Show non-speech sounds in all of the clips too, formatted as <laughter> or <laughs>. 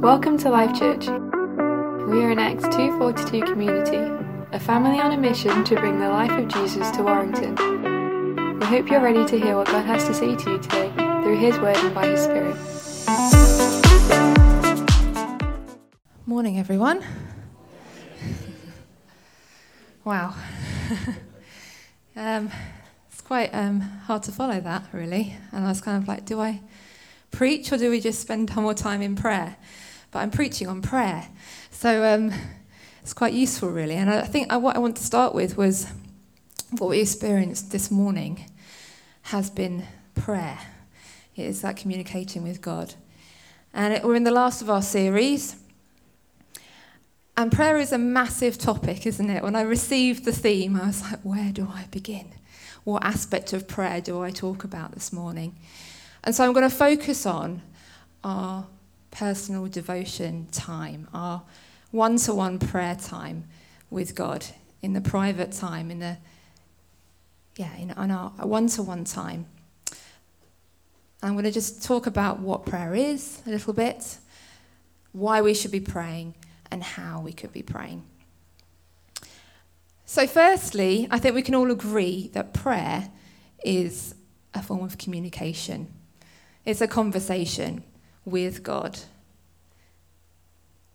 Welcome to Life Church. We are an Acts 242 community, a family on a mission to bring the life of Jesus to Warrington. We hope you're ready to hear what God has to say to you today through His Word and by His Spirit. Morning, everyone. Wow. <laughs> um, quite um, hard to follow that, really. And I was kind of like, do I preach or do we just spend more time in prayer? But I'm preaching on prayer. So um, it's quite useful, really. And I think I, what I want to start with was what we experienced this morning has been prayer. It is that communicating with God. And it, we're in the last of our series. And prayer is a massive topic, isn't it? When I received the theme, I was like, where do I begin? What aspect of prayer do I talk about this morning? And so I'm going to focus on our personal devotion time, our one to one prayer time with God in the private time, in the yeah, in, in our one to one time. I'm going to just talk about what prayer is a little bit, why we should be praying, and how we could be praying. So, firstly, I think we can all agree that prayer is a form of communication, it's a conversation with God.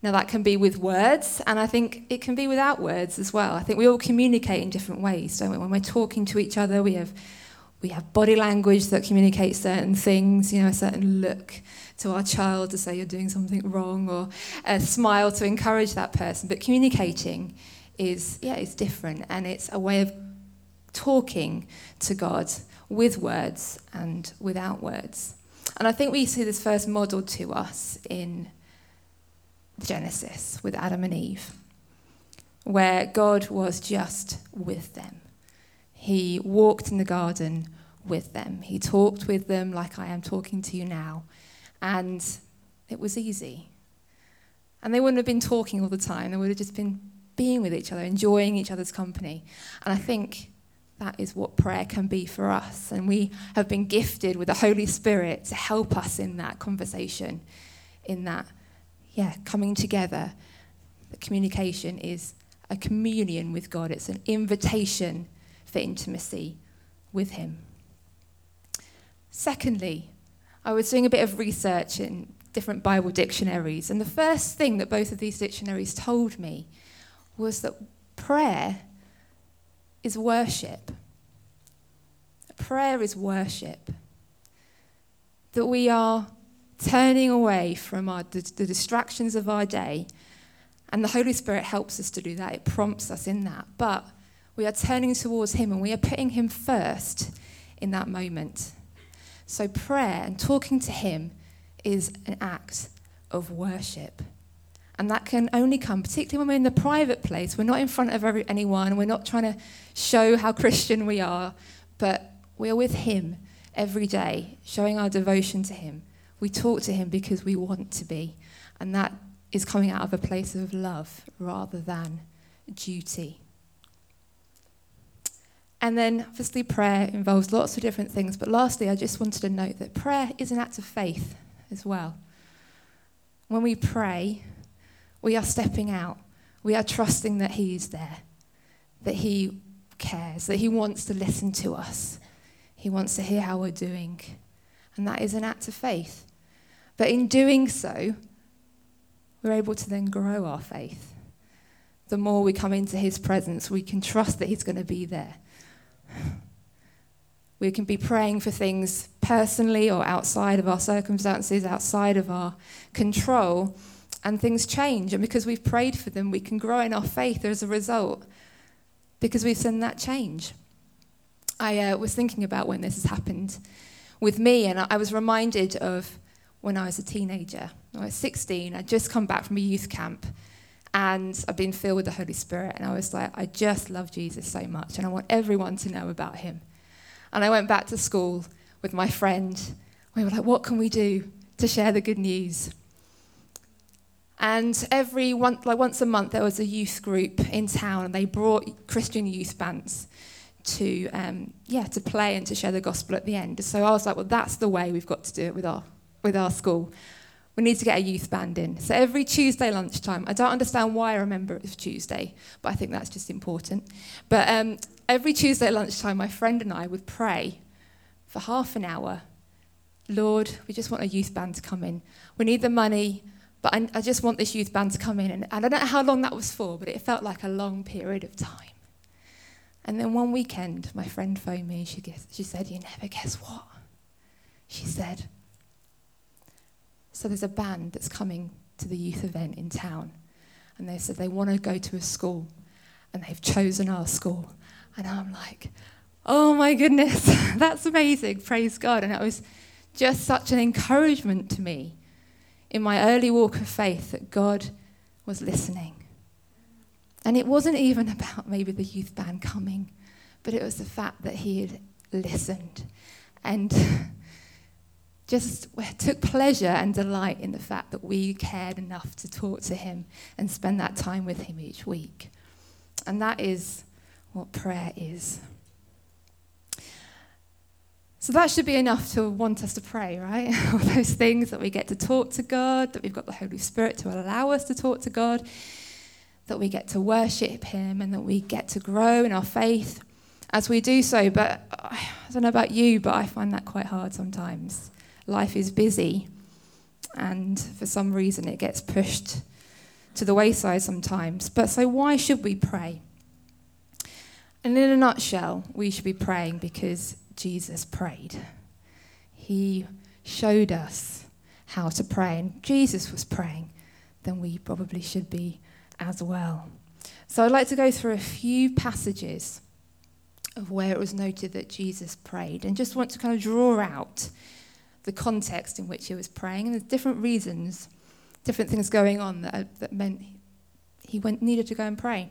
Now, that can be with words, and I think it can be without words as well. I think we all communicate in different ways, don't we? When we're talking to each other, we have, we have body language that communicates certain things, you know, a certain look to our child to say you're doing something wrong, or a smile to encourage that person. But communicating is, yeah, it's different, and it's a way of talking to God with words and without words. And I think we see this first modeled to us in Genesis with Adam and Eve, where God was just with them. He walked in the garden with them, He talked with them like I am talking to you now, and it was easy. And they wouldn't have been talking all the time, they would have just been being with each other, enjoying each other's company. And I think that is what prayer can be for us. And we have been gifted with the Holy Spirit to help us in that conversation, in that, yeah, coming together. The communication is a communion with God, it's an invitation for intimacy with Him. Secondly, I was doing a bit of research in different Bible dictionaries, and the first thing that both of these dictionaries told me was that prayer is worship. Prayer is worship. That we are turning away from our, the, the distractions of our day, and the Holy Spirit helps us to do that. It prompts us in that. But we are turning towards Him and we are putting Him first in that moment. So, prayer and talking to Him is an act of worship. And that can only come, particularly when we're in the private place. We're not in front of every, anyone. We're not trying to show how <laughs> Christian we are, but we're with Him every day, showing our devotion to Him. We talk to Him because we want to be. And that is coming out of a place of love rather than duty. And then, obviously, prayer involves lots of different things. But lastly, I just wanted to note that prayer is an act of faith as well. When we pray, we are stepping out. We are trusting that He is there, that He cares, that He wants to listen to us. He wants to hear how we're doing. And that is an act of faith. But in doing so, we're able to then grow our faith. The more we come into His presence, we can trust that He's going to be there. We can be praying for things personally or outside of our circumstances, outside of our control and things change. And because we've prayed for them, we can grow in our faith as a result because we've seen that change. I uh, was thinking about when this has happened with me, and I was reminded of when I was a teenager. I was 16, I'd just come back from a youth camp, and I'd been filled with the Holy Spirit, and I was like, I just love Jesus so much, and I want everyone to know about him. And I went back to school with my friend. We were like, what can we do to share the good news? And every one, like once a month, there was a youth group in town, and they brought Christian youth bands to um, yeah to play and to share the gospel at the end. So I was like, well, that's the way we've got to do it with our with our school. We need to get a youth band in. So every Tuesday lunchtime, I don't understand why I remember it was Tuesday, but I think that's just important. But um, every Tuesday lunchtime, my friend and I would pray for half an hour. Lord, we just want a youth band to come in. We need the money, but I, I just want this youth band to come in. And, and I don't know how long that was for, but it felt like a long period of time. And then one weekend, my friend phoned me. She, guess, she said, You never guess what? She said, So there's a band that's coming to the youth event in town. And they said they want to go to a school. And they've chosen our school. And I'm like, Oh my goodness, <laughs> that's amazing. Praise God. And it was just such an encouragement to me in my early walk of faith that God was listening and it wasn't even <laughs> about maybe the youth band coming, but it was the fact that he had listened and <laughs> just took pleasure and delight in the fact that we cared enough to talk to him and spend that time with him each week. And that is what prayer is. So that should be enough to want us to pray, right? <laughs> All those things that we get to talk to God, that we've got the Holy Spirit to allow us to talk to God that we get to worship Him and that we get to grow in our faith as we do so. But uh, I don't know about you, but I find that quite hard sometimes. Life is busy, and for some reason it gets pushed to the wayside sometimes. But so, why should we pray? And in a nutshell, we should be praying because Jesus prayed. He showed us how to pray, and Jesus was praying, then we probably should be as well. So I'd like to go through a few passages of where it was noted that Jesus prayed and just want to kind of draw out the context in which he was praying. And there's different reasons, different things going on that, that meant he went, needed to go and pray.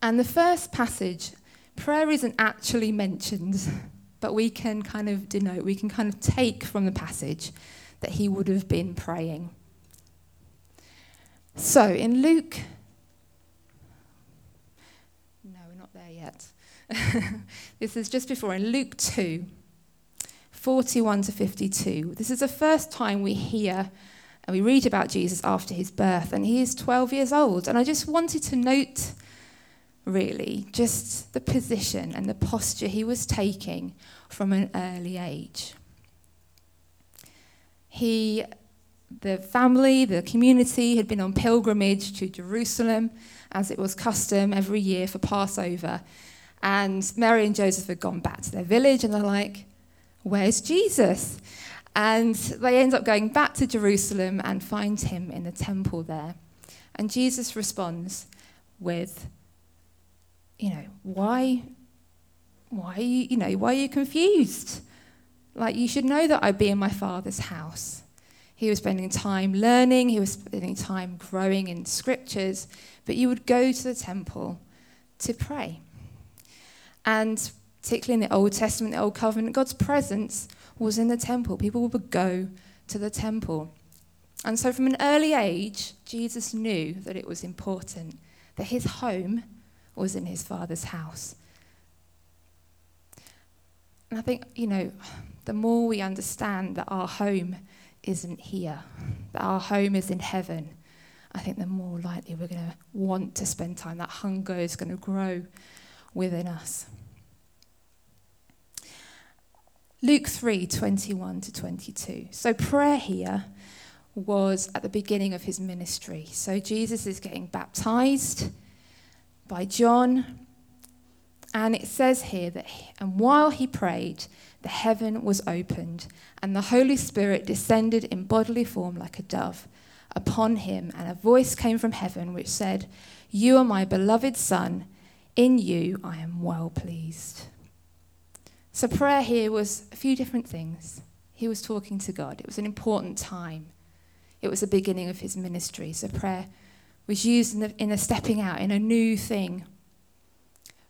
And the first passage, prayer isn't actually mentioned, but we can kind of denote, we can kind of take from the passage that he would have been praying. So in Luke, no, we're not there yet. <laughs> this is just before in Luke 2, 41 to 52. This is the first time we hear and we read about Jesus after his birth, and he is 12 years old. And I just wanted to note, really, just the position and the posture he was taking from an early age. He the family, the community had been on pilgrimage to Jerusalem, as it was custom every year for Passover. And Mary and Joseph had gone back to their village and they're like, Where's Jesus? And they end up going back to Jerusalem and find him in the temple there. And Jesus responds with, You know, why, why, you know, why are you confused? Like, you should know that I'd be in my father's house. He was spending time learning, he was spending time growing in scriptures, but you would go to the temple to pray. And particularly in the Old Testament, the Old Covenant, God's presence was in the temple. People would go to the temple. And so from an early age, Jesus knew that it was important that his home was in his father's house. And I think, you know, the more we understand that our home isn't here, that our home is in heaven, I think the more likely we're going to want to spend time. That hunger is going to grow within us. Luke 3 21 to 22. So, prayer here was at the beginning of his ministry. So, Jesus is getting baptized by John. And it says here that, and while he prayed, the heaven was opened, and the Holy Spirit descended in bodily form like a dove upon him, and a voice came from heaven which said, You are my beloved Son, in you I am well pleased. So, prayer here was a few different things. He was talking to God, it was an important time, it was the beginning of his ministry. So, prayer was used in, in a stepping out, in a new thing.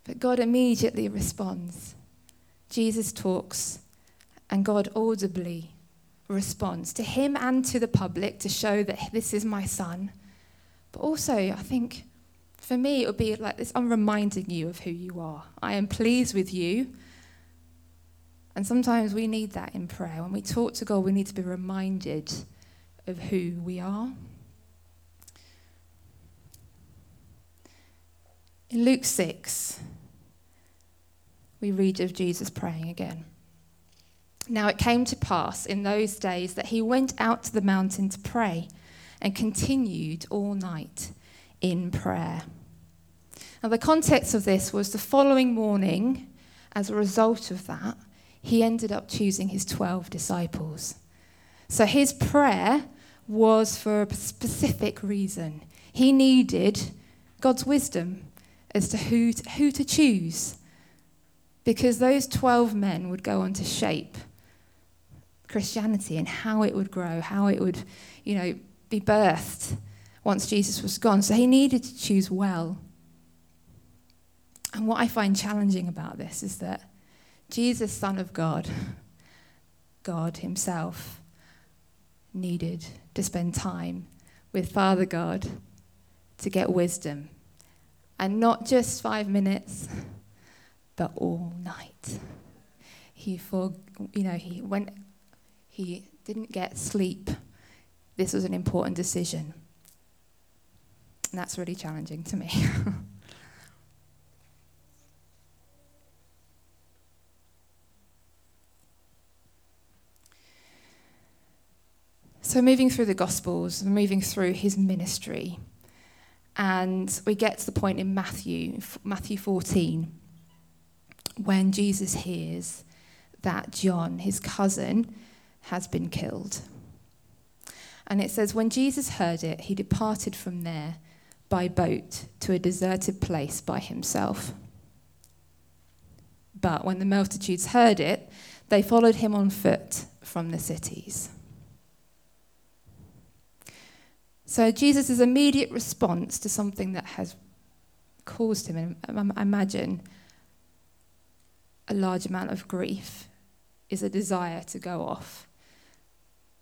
But God immediately responds. Jesus talks, and God audibly responds to him and to the public to show that this is my son. But also, I think for me, it would be like this I'm reminding you of who you are. I am pleased with you. And sometimes we need that in prayer. When we talk to God, we need to be reminded of who we are. In Luke 6, we read of Jesus praying again. Now it came to pass in those days that he went out to the mountain to pray and continued all night in prayer. Now, the context of this was the following morning, as a result of that, he ended up choosing his 12 disciples. So his prayer was for a specific reason. He needed God's wisdom as to who to, who to choose because those 12 men would go on to shape Christianity and how it would grow, how it would, you know, be birthed once Jesus was gone. So he needed to choose well. And what I find challenging about this is that Jesus, Son of God, God Himself, needed to spend time with Father God to get wisdom. And not just five minutes, but all night. He for you know, he went he didn't get sleep. This was an important decision. And that's really challenging to me. <laughs> so, moving through the Gospels, moving through his ministry, and we get to the point in Matthew, Matthew 14, when Jesus hears that John, his cousin, has been killed. And it says, When Jesus heard it, he departed from there by boat to a deserted place by himself. But when the multitudes heard it, they followed him on foot from the cities. So Jesus' immediate response to something that has caused him, I imagine, a large amount of grief is a desire to go off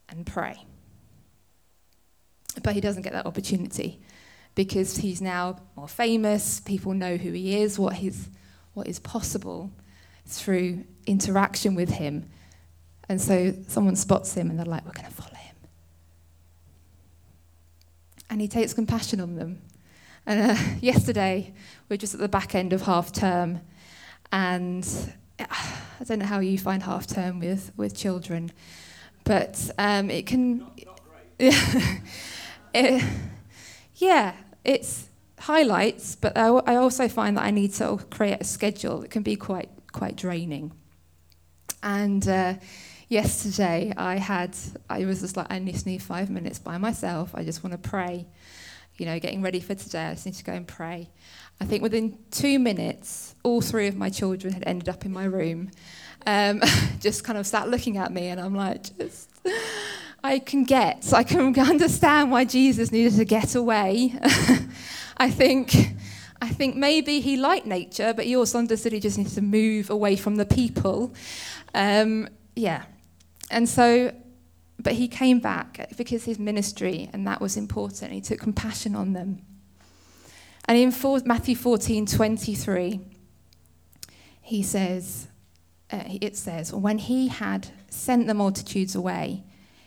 and pray. But he doesn't get that opportunity because he's now more famous, people know who he is, what, his, what is possible through interaction with him. And so someone spots him and they're like, we're going to follow. And he takes compassion on them. And uh, <laughs> yesterday, we are just at the back end of half term, and <sighs> I don't know how you find half term with, with children, but um, it can. <laughs> <laughs> it, yeah, it's highlights, but I, I also find that I need to create a schedule that can be quite quite draining. And uh, yesterday I had I was just like I just need five minutes by myself. I just want to pray. You know, getting ready for today, I just need to go and pray. I think within two minutes, all three of my children had ended up in my room, um, <laughs> just kind of sat looking at me, and I'm like, just I can get, I can <laughs> understand why Jesus needed to get away. <laughs> I think, I think maybe he liked nature, but he also understood he just needed to move away from the people. Um, yeah. And so, but he came back because his ministry, and that was important. He took compassion on them. And in four, Matthew 14 23, he says, uh, it says, when he had sent the multitudes away,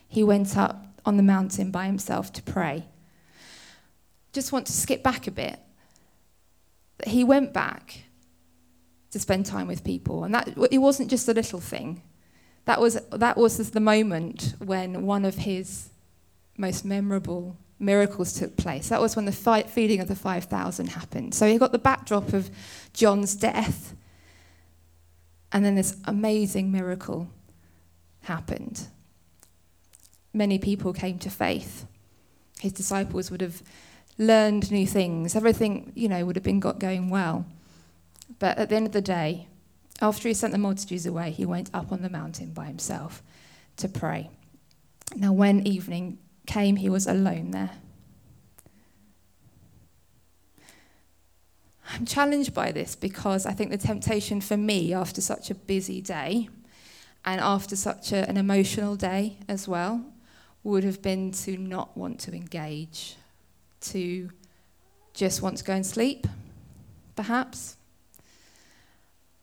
he went up on the mountain by himself to pray. Just want to skip back a bit. He went back to spend time with people, and that it wasn't just a little thing. That was that was the moment when one of his most memorable miracles took place. That was when the feeding of the 5,000 happened. So he got the backdrop of John's death, and then this amazing miracle happened many people came to faith. His disciples would have learned new things. Everything, you know, would have been got going well. But at the end of the day, after he sent the multitudes away, he went up on the mountain by himself to pray. Now, when evening came, he was alone there. I'm challenged by this because I think the temptation for me after such a busy day and after such a, an emotional day as well would have been to not want to engage, to just want to go and sleep, perhaps.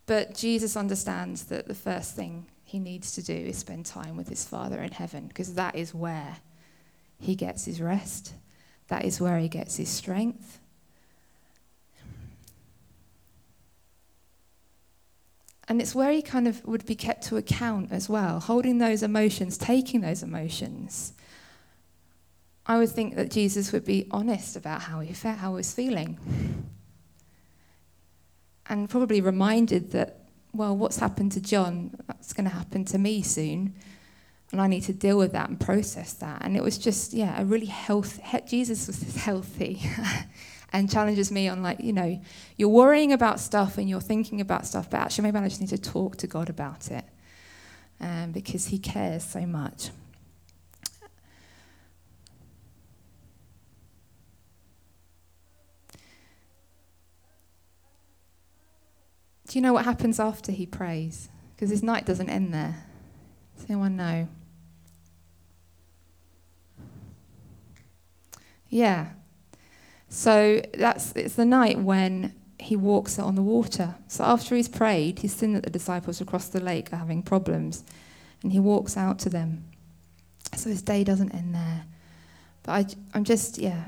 But Jesus understands that the first thing he needs to do is spend time with his Father in heaven, because that is where he gets his rest, that is where he gets his strength. And it's where he kind of would be kept to account as well, holding those emotions, taking those emotions. I would think that Jesus would be honest about how he felt, how he was feeling. And probably reminded that, well, what's happened to John, that's going to happen to me soon. And I need to deal with that and process that. And it was just, yeah, a really healthy, Jesus was <laughs> healthy <laughs> and challenges me on, like, you know, you're worrying about stuff and you're thinking about stuff, but actually, maybe I just need to talk to God about it um, because He cares so much. Do you know what happens after he prays? Because his night doesn't end there. Does anyone know? Yeah. So that's it's the night when he walks on the water. So after he's prayed, he's seen that the disciples across the lake are having problems, and he walks out to them. So his day doesn't end there. But I, I'm just, yeah,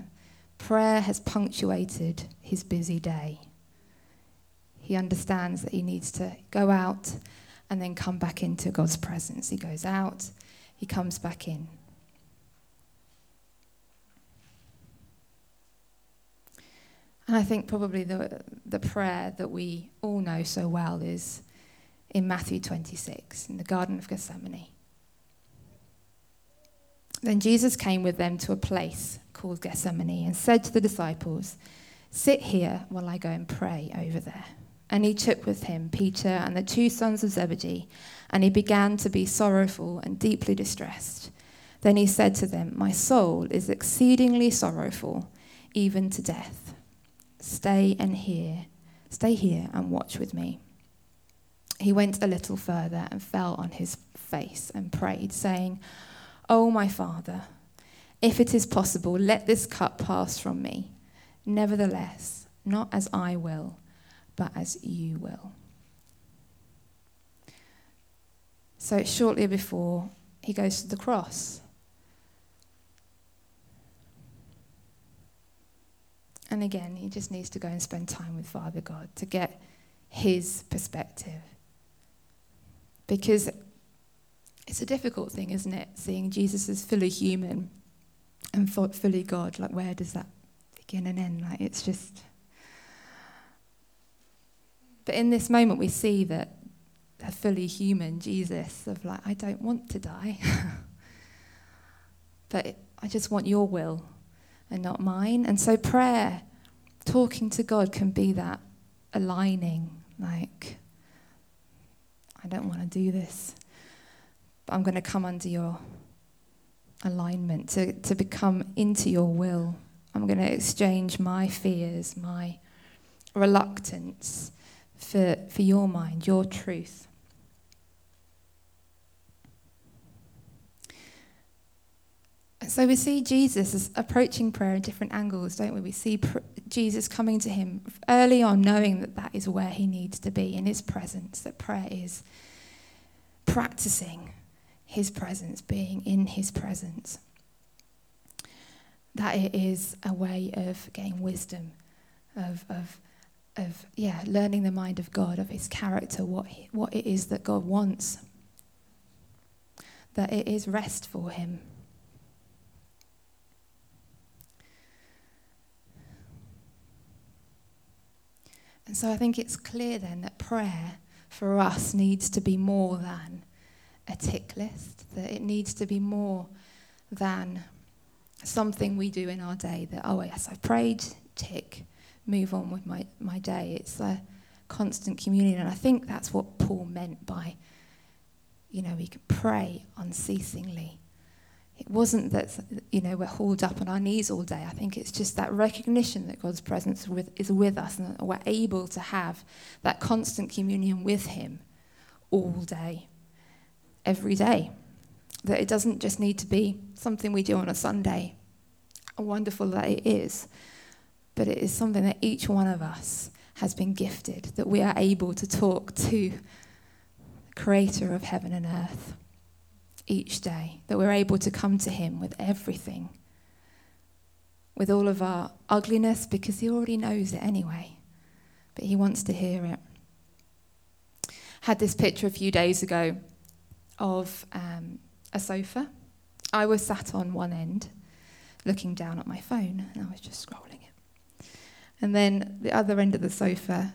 prayer has punctuated his busy day he understands that he needs to go out and then come back into God's presence. He goes out, he comes back in. And I think probably the, the prayer that we all know so well is in Matthew 26, in the Garden of Gethsemane. Then Jesus came with them to a place called Gethsemane and said to the disciples, Sit here while I go and pray over there. And he took with him Peter and the two sons of Zebedee, and he began to be sorrowful and deeply distressed. Then he said to them, My soul is exceedingly sorrowful, even to death. Stay and hear, stay here and watch with me. He went a little further and fell on his face and prayed, saying, Oh, my father, if it is possible, let this cup pass from me. Nevertheless, not as I will but as you will. So, shortly before he goes to the cross. And again, he just needs to go and spend time with Father God to get his perspective. Because it's a difficult thing, isn't it? Seeing Jesus as fully human and fully God. Like, where does that begin and end? Like, it's just but in this moment, we see that a fully human Jesus of like, I don't want to die, <laughs> but I just want your will and not mine. And so prayer, talking to God, can be that aligning, like, I don't want to do this, but I'm going to come under your alignment to, to become into your will. I'm going to exchange my fears, my reluctance for, for your mind, your truth. so we see Jesus approaching prayer in different angles, don't we? We see pr- Jesus coming to him early on, knowing that that is where he needs to be in his presence, that prayer is practicing his presence, being in his presence. That it is a way of getting wisdom, of, of of yeah, learning the mind of God, of His character, what he, what it is that God wants. That it is rest for Him. And so I think it's clear then that prayer for us needs to be more than a tick list, that it needs to be more than something we do in our day that, oh, yes, I've prayed, tick move on with my, my day. It's a constant communion. And I think that's what Paul meant by, you know, we can pray unceasingly. It wasn't that, you know, we're hauled up on our knees all day. I think it's just that recognition that God's presence with, is with us and that we're able to have that constant communion with Him all day, every day. That it doesn't just need to be something we do on a Sunday, a wonderful that it is, but it is something that each one of us has been gifted, that we are able to talk to the creator of heaven and earth each day, that we're able to come to him with everything, with all of our ugliness, because he already knows it anyway, but he wants to hear it. Had this picture a few days ago of um, a sofa. I was sat on one end, looking down at my phone, and I was just scrolling. And then the other end of the sofa,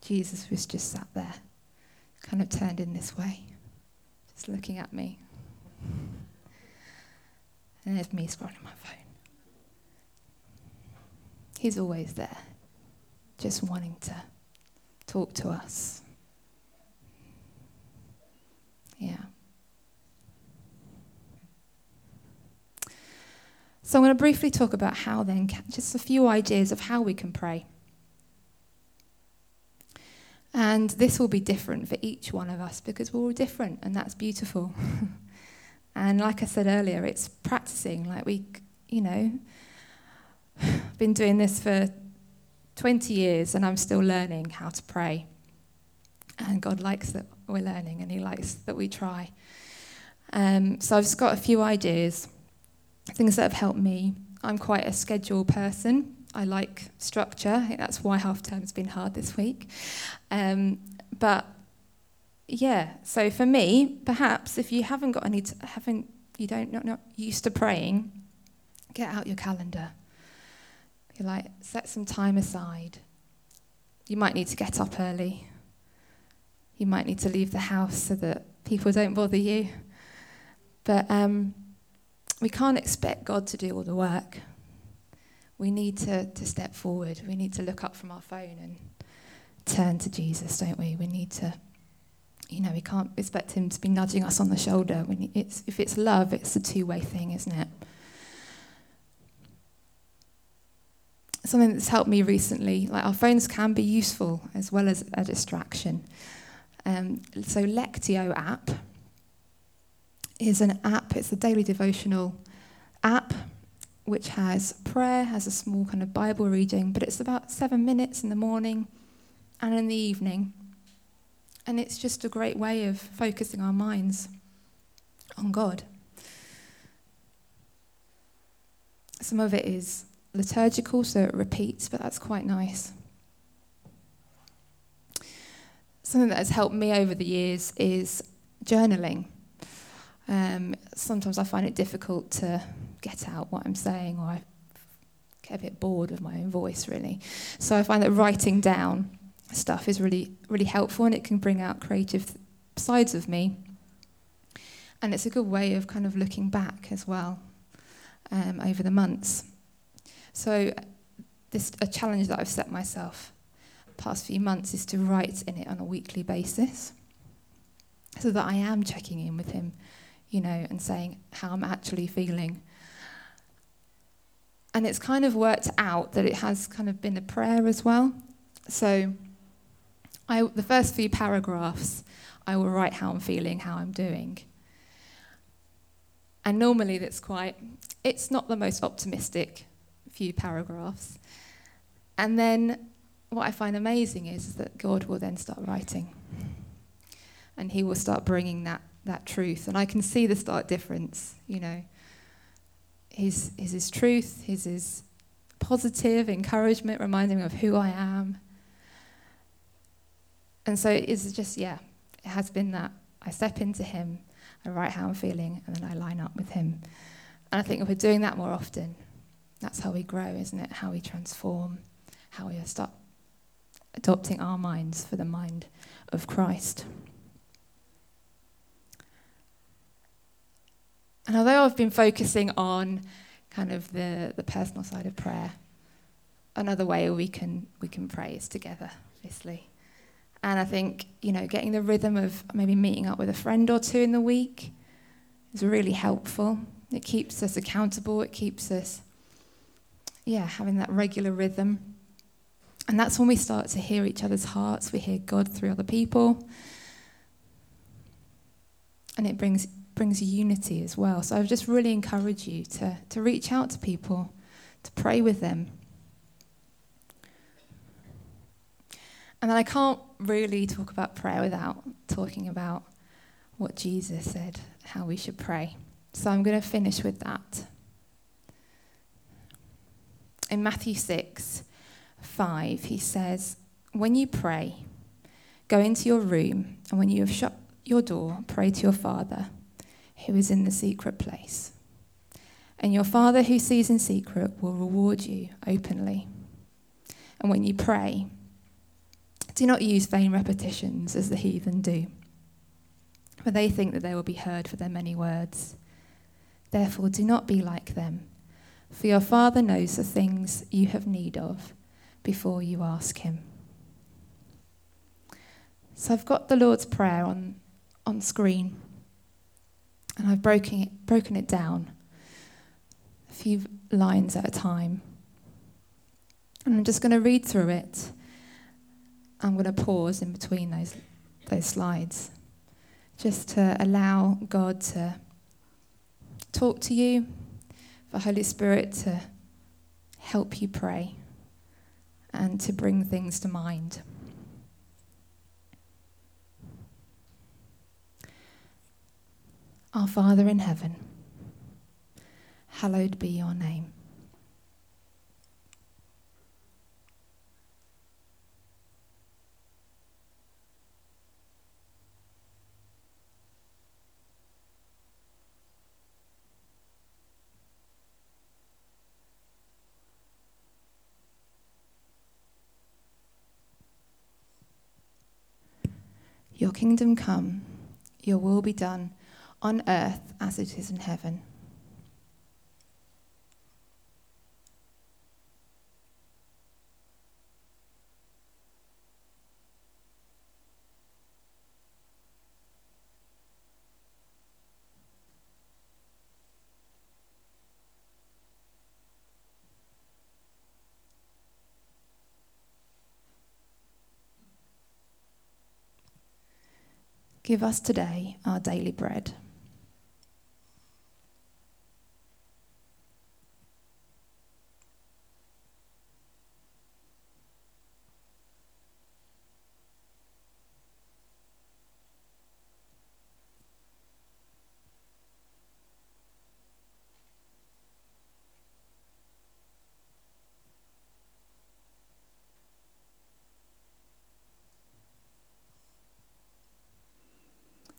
Jesus was just sat there, kind of turned in this way, just looking at me. And there's me scrolling my phone. He's always there, just wanting to talk to us. Yeah. So I'm going to briefly talk about how then, just a few ideas of how we can pray. And this will be different for each one of us because we're all different, and that's beautiful. <laughs> and like I said earlier, it's practicing. Like we, you know, I've <sighs> been doing this for 20 years and I'm still learning how to pray. And God likes that we're learning and He likes that we try. Um, so I've just got a few ideas things that have helped me. I'm quite a schedule person. I like structure. I think that's why half term's been hard this week. Um, but yeah, so for me, perhaps if you haven't got any, t- haven't you don't not, not used to praying, get out your calendar. You're like set some time aside. You might need to get up early. You might need to leave the house so that people don't bother you. But um, we can't expect God to do all the work. We need to, to step forward. We need to look up from our phone and turn to Jesus, don't we? We need to, you know, we can't expect Him to be nudging us on the shoulder. Need, it's, if it's love, it's a two way thing, isn't it? Something that's helped me recently, like our phones can be useful as well as a distraction. Um, so, Lectio app is an app, it's a daily devotional app which has prayer, has a small kind of Bible reading, but it's about seven minutes in the morning and in the evening. And it's just a great way of focusing our minds on God. Some of it is liturgical, so it repeats, but that's quite nice. Something that has helped me over the years is journaling. Um, sometimes I find it difficult to get out what I'm saying, or I get a bit bored of my own voice, really. So I find that writing down stuff is really, really helpful, and it can bring out creative sides of me. And it's a good way of kind of looking back as well um, over the months. So this a challenge that I've set myself past few months is to write in it on a weekly basis, so that I am checking in with him you know, and saying how I'm actually feeling. And it's kind of worked out that it has kind of been a prayer as well. So I, the first few paragraphs, I will write how I'm feeling, how I'm doing. And normally that's quite, it's not the most optimistic few paragraphs. And then what I find amazing is that God will then start writing. And He will start bringing that that truth. And I can see the stark difference, you know. His, his, his truth, his, his positive encouragement, reminding me of who I am. And so it's just, yeah, it has been that. I step into him, I write how I'm feeling, and then I line up with him. And I think if we're doing that more often, that's how we grow, isn't it? How we transform, how we start adopting our minds for the mind of Christ. And although I've been focusing on kind of the, the personal side of prayer, another way we can we can pray is together, obviously. And I think, you know, getting the rhythm of maybe meeting up with a friend or two in the week is really helpful. It keeps us accountable, it keeps us, yeah, having that regular rhythm. And that's when we start to hear each other's hearts, we hear God through other people. And it brings brings unity as well. So I just really encourage you to, to reach out to people, to pray with them. And then I can't really talk about prayer without talking about what Jesus said, how we should pray. So I'm going to finish with that. In Matthew 6 5, he says, When you pray, go into your room, and when you have shut your door, pray to your Father who is in the secret place. And your Father who sees in secret will reward you openly. And when you pray, do not use vain repetitions as the heathen do, for they think that they will be heard for their many words. Therefore, do not be like them, for your Father knows the things you have need of before you ask Him. So I've got the Lord's Prayer on, on screen, and I've broken it, broken it down a few lines at a time. And I'm just going to read through it. I'm going to pause in between those, those slides just to allow God to talk to you, for Holy Spirit to help you pray and to bring things to mind. Our Father in heaven, hallowed be your name. Your kingdom come, your will be done on earth as it is in heaven. Give us today our daily bread.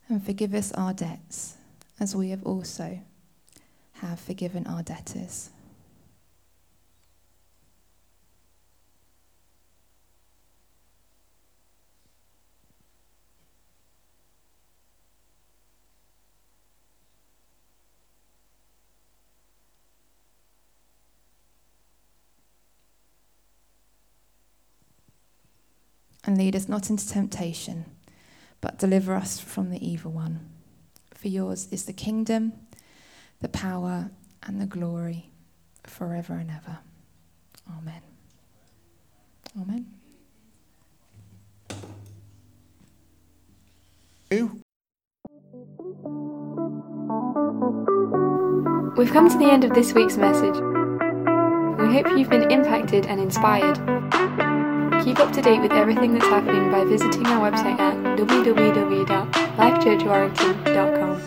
And forgive us our debts, as we have also have forgiven our debtors. And lead us not into temptation but deliver us from the evil one. For yours is the kingdom, the power, and the glory forever and ever. Amen. Amen. We've come to the end of this week's message. We hope you've been impacted and inspired. Keep up to date with everything that's happening by visiting our website at www.lifechurchwarrington.com.